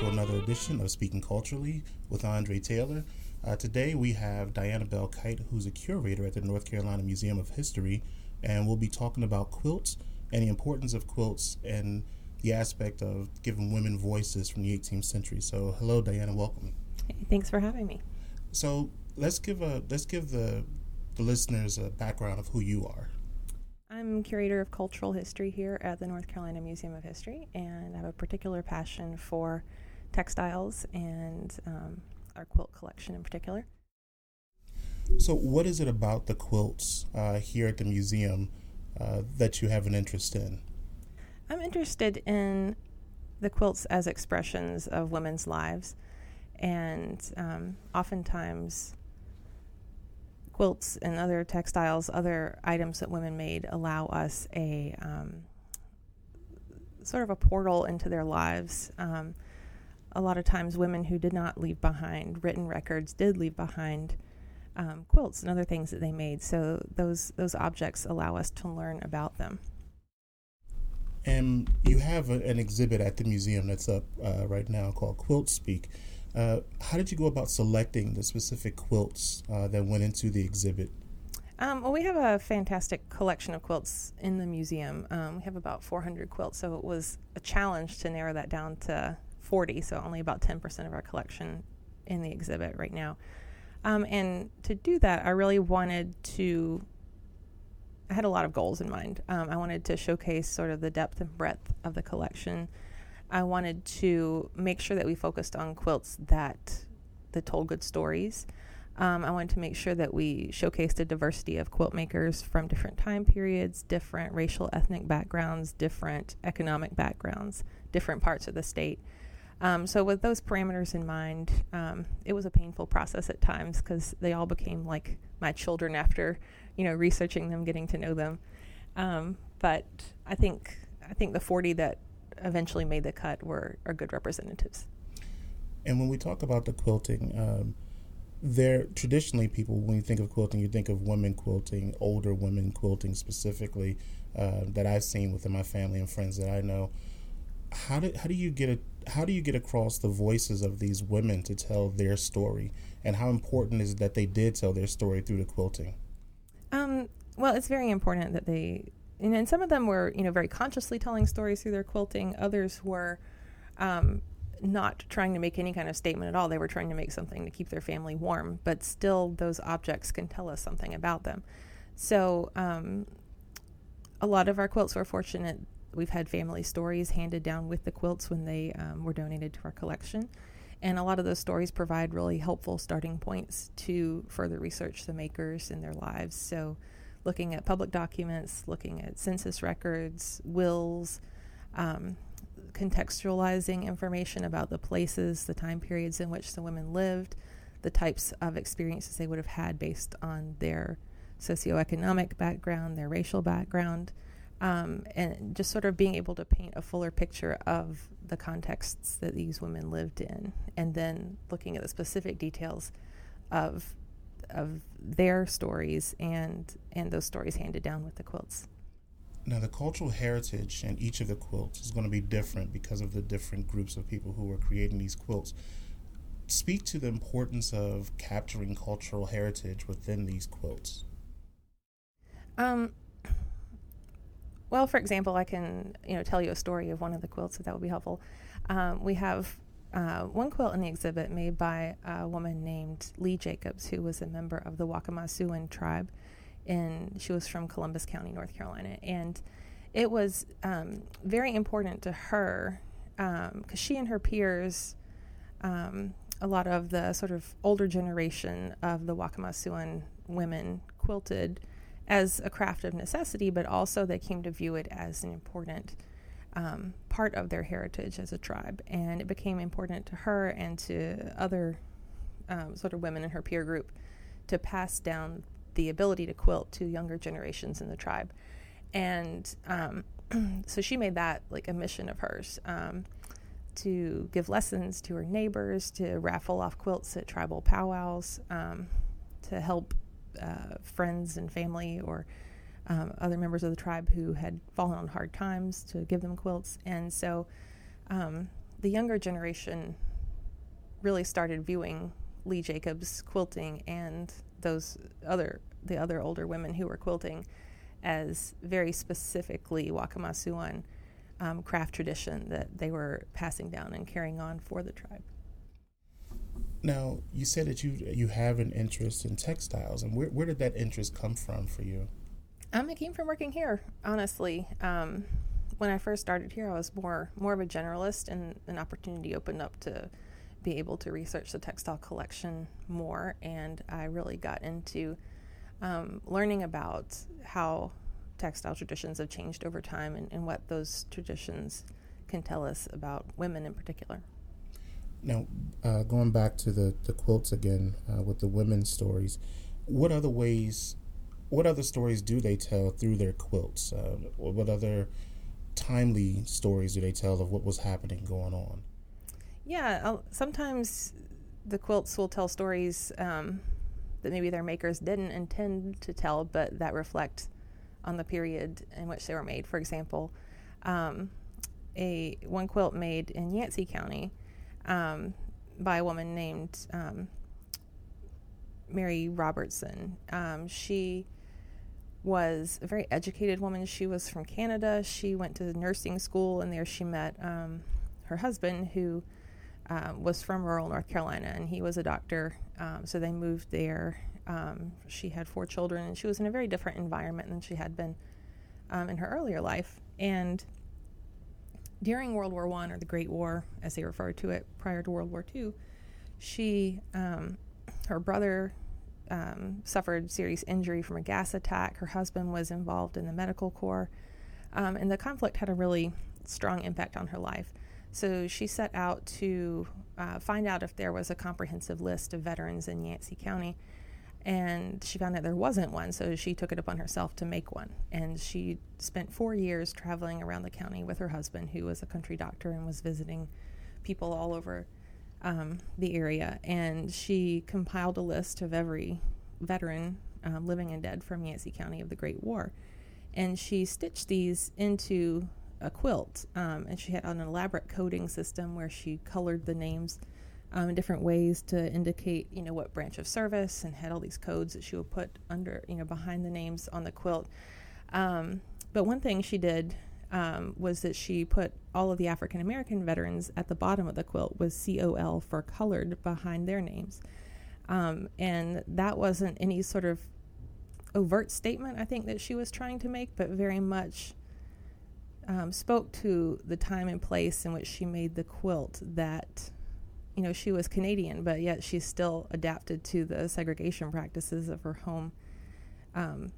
to another edition of Speaking Culturally with Andre Taylor. Uh, today we have Diana Bell Kite, who's a curator at the North Carolina Museum of History, and we'll be talking about quilts and the importance of quilts and the aspect of giving women voices from the 18th century. So, hello, Diana. Welcome. Hey, thanks for having me. So, let's give a let's give the the listeners a background of who you are. I'm curator of cultural history here at the North Carolina Museum of History, and I have a particular passion for textiles and um, our quilt collection in particular. So, what is it about the quilts uh, here at the museum uh, that you have an interest in? I'm interested in the quilts as expressions of women's lives, and um, oftentimes quilts and other textiles, other items that women made, allow us a um, sort of a portal into their lives. Um, a lot of times, women who did not leave behind written records did leave behind um, quilts and other things that they made. So those those objects allow us to learn about them. And you have a, an exhibit at the museum that's up uh, right now called Quilt Speak. Uh, how did you go about selecting the specific quilts uh, that went into the exhibit? Um, well, we have a fantastic collection of quilts in the museum. Um, we have about 400 quilts, so it was a challenge to narrow that down to 40, so only about 10% of our collection in the exhibit right now. Um, and to do that, I really wanted to. I had a lot of goals in mind. Um, I wanted to showcase sort of the depth and breadth of the collection I wanted to make sure that we focused on quilts that that told good stories. Um, I wanted to make sure that we showcased a diversity of quilt makers from different time periods, different racial, ethnic backgrounds, different economic backgrounds, different parts of the state. Um, so, with those parameters in mind, um, it was a painful process at times because they all became like my children after, you know, researching them, getting to know them. Um, but I think I think the 40 that eventually made the cut were are good representatives. And when we talk about the quilting, um, there traditionally people when you think of quilting, you think of women quilting, older women quilting specifically uh, that I've seen within my family and friends that I know. How do how do you get a how do you get across the voices of these women to tell their story, and how important is it that they did tell their story through the quilting? Um, well, it's very important that they and, and some of them were, you know, very consciously telling stories through their quilting. Others were um, not trying to make any kind of statement at all. They were trying to make something to keep their family warm, but still, those objects can tell us something about them. So, um, a lot of our quilts were fortunate. We've had family stories handed down with the quilts when they um, were donated to our collection. And a lot of those stories provide really helpful starting points to further research the makers and their lives. So, looking at public documents, looking at census records, wills, um, contextualizing information about the places, the time periods in which the women lived, the types of experiences they would have had based on their socioeconomic background, their racial background, um, and just sort of being able to paint a fuller picture of the contexts that these women lived in, and then looking at the specific details of of their stories and and those stories handed down with the quilts. Now, the cultural heritage in each of the quilts is going to be different because of the different groups of people who are creating these quilts. Speak to the importance of capturing cultural heritage within these quilts. Um, well, for example, I can you know tell you a story of one of the quilts if that would be helpful. Um, we have uh, one quilt in the exhibit made by a woman named Lee Jacobs, who was a member of the Waccamaw tribe, and she was from Columbus County, North Carolina. And it was um, very important to her because um, she and her peers, um, a lot of the sort of older generation of the Waccamaw women quilted as a craft of necessity, but also they came to view it as an important um, part of their heritage as a tribe. And it became important to her and to other um, sort of women in her peer group to pass down the ability to quilt to younger generations in the tribe. And um, so she made that like a mission of hers um, to give lessons to her neighbors, to raffle off quilts at tribal powwows, um, to help uh, friends and family or um, other members of the tribe who had fallen on hard times to give them quilts. And so um, the younger generation really started viewing Lee Jacobs quilting and those other the other older women who were quilting as very specifically Waccamaw Siouan um, craft tradition that they were passing down and carrying on for the tribe. Now, you said that you you have an interest in textiles, and where, where did that interest come from for you? Um, it came from working here, honestly. Um, when I first started here, I was more more of a generalist, and an opportunity opened up to be able to research the textile collection more, and I really got into um, learning about how textile traditions have changed over time and, and what those traditions can tell us about women in particular. Now, uh, going back to the, the quilts again uh, with the women's stories, what other ways, what other stories do they tell through their quilts? Uh, what other timely stories do they tell of what was happening going on? Yeah, I'll, sometimes the quilts will tell stories um, that maybe their makers didn't intend to tell, but that reflect on the period in which they were made. For example, um, a one quilt made in Yancey County um, by a woman named um, Mary Robertson. Um, she was a very educated woman. She was from Canada. She went to nursing school, and there she met um, her husband, who um, was from rural North Carolina, and he was a doctor. Um, so they moved there. Um, she had four children, and she was in a very different environment than she had been um, in her earlier life. And during World War One, or the Great War, as they referred to it prior to World War Two, she, um, her brother um, suffered serious injury from a gas attack. Her husband was involved in the medical corps, um, and the conflict had a really strong impact on her life. So she set out to uh, find out if there was a comprehensive list of veterans in Yancey County. And she found that there wasn't one, so she took it upon herself to make one. And she spent four years traveling around the county with her husband, who was a country doctor and was visiting people all over um, the area. And she compiled a list of every veteran um, living and dead from Yancey County of the Great War. And she stitched these into a quilt, um, and she had an elaborate coding system where she colored the names um, different ways to indicate, you know, what branch of service, and had all these codes that she would put under, you know, behind the names on the quilt. Um, but one thing she did um, was that she put all of the African American veterans at the bottom of the quilt with COL for colored behind their names. Um, and that wasn't any sort of overt statement, I think, that she was trying to make, but very much um, spoke to the time and place in which she made the quilt that you know she was Canadian, but yet she still adapted to the segregation practices of her home, um,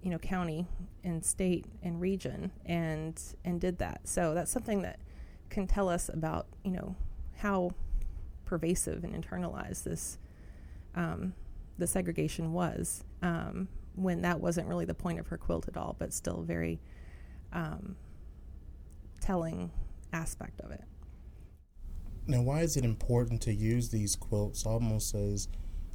you know, county and state and region, and and did that. So that's something that can tell us about you know how pervasive and internalized this um, the segregation was um, when that wasn't really the point of her quilt at all, but still very um, telling aspect of it. Now, why is it important to use these quotes almost as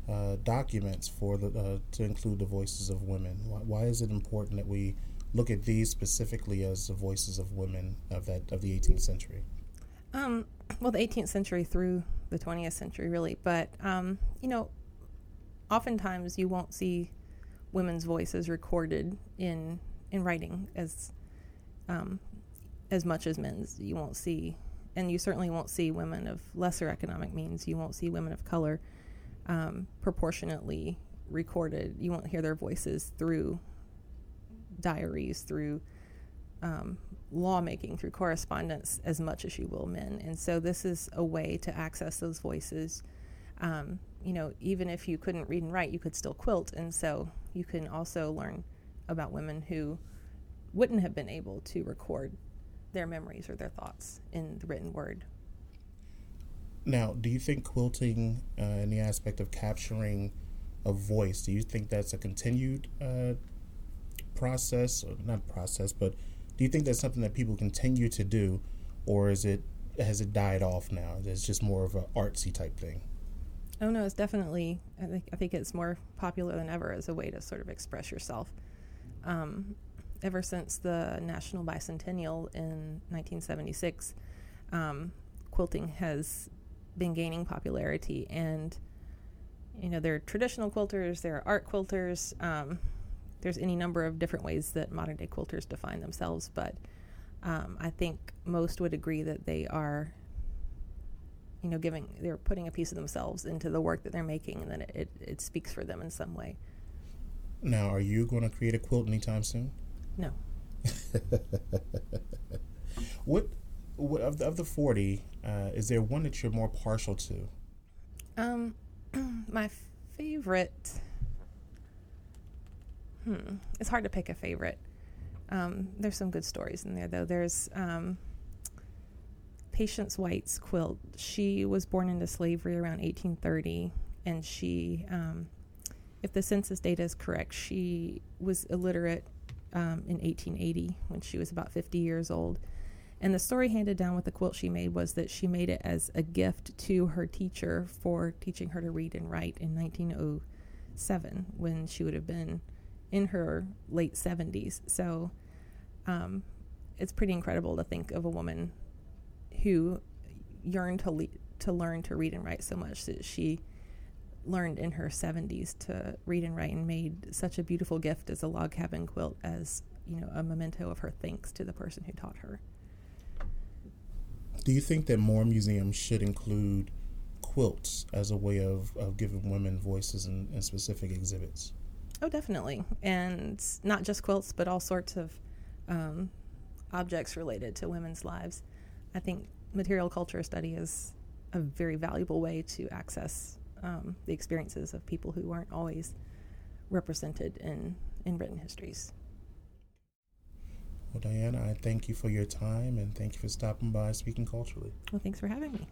uh, documents for the uh, to include the voices of women? Why, why, is it important that we look at these specifically as the voices of women of that of the 18th century? Um, well, the 18th century through the 20th century, really. But um, you know, oftentimes you won't see women's voices recorded in in writing as um, as much as men's. You won't see, and you certainly won't see women of lesser economic means. You won't see women of color um, proportionately recorded. You won't hear their voices through diaries, through um, lawmaking, through correspondence as much as you will men. And so this is a way to access those voices. Um, you know, even if you couldn't read and write, you could still quilt. And so you can also learn about women who wouldn't have been able to record their memories or their thoughts in the written word. Now, do you think quilting, uh, in the aspect of capturing a voice, do you think that's a continued uh, process, or not process, but do you think that's something that people continue to do, or is it has it died off now? It's just more of an artsy type thing. Oh no, it's definitely. I think I think it's more popular than ever as a way to sort of express yourself. Um, ever since the National Bicentennial in 1976, um, quilting has been gaining popularity. And, you know, there are traditional quilters, there are art quilters. Um, there's any number of different ways that modern day quilters define themselves, but um, I think most would agree that they are, you know, giving, they're putting a piece of themselves into the work that they're making, and then it, it, it speaks for them in some way. Now, are you going to create a quilt anytime soon? No. what, what of the, of the forty? Uh, is there one that you're more partial to? Um, my favorite. Hmm, it's hard to pick a favorite. Um, there's some good stories in there, though. There's um, Patience White's quilt. She was born into slavery around 1830, and she, um, if the census data is correct, she was illiterate um, in 1880 when she was about 50 years old. And the story handed down with the quilt she made was that she made it as a gift to her teacher for teaching her to read and write in 1907 when she would have been in her late 70s. So um, it's pretty incredible to think of a woman who yearned to le- to learn to read and write so much that she learned in her 70s to read and write and made such a beautiful gift as a log cabin quilt as you know a memento of her thanks to the person who taught her. Do you think that more museums should include quilts as a way of, of giving women voices in, in specific exhibits? Oh definitely. And not just quilts but all sorts of um, objects related to women's lives. I think material culture study is a very valuable way to access um, the experiences of people who aren't always represented in, in written histories. Well, Diana, I thank you for your time and thank you for stopping by Speaking Culturally. Well, thanks for having me.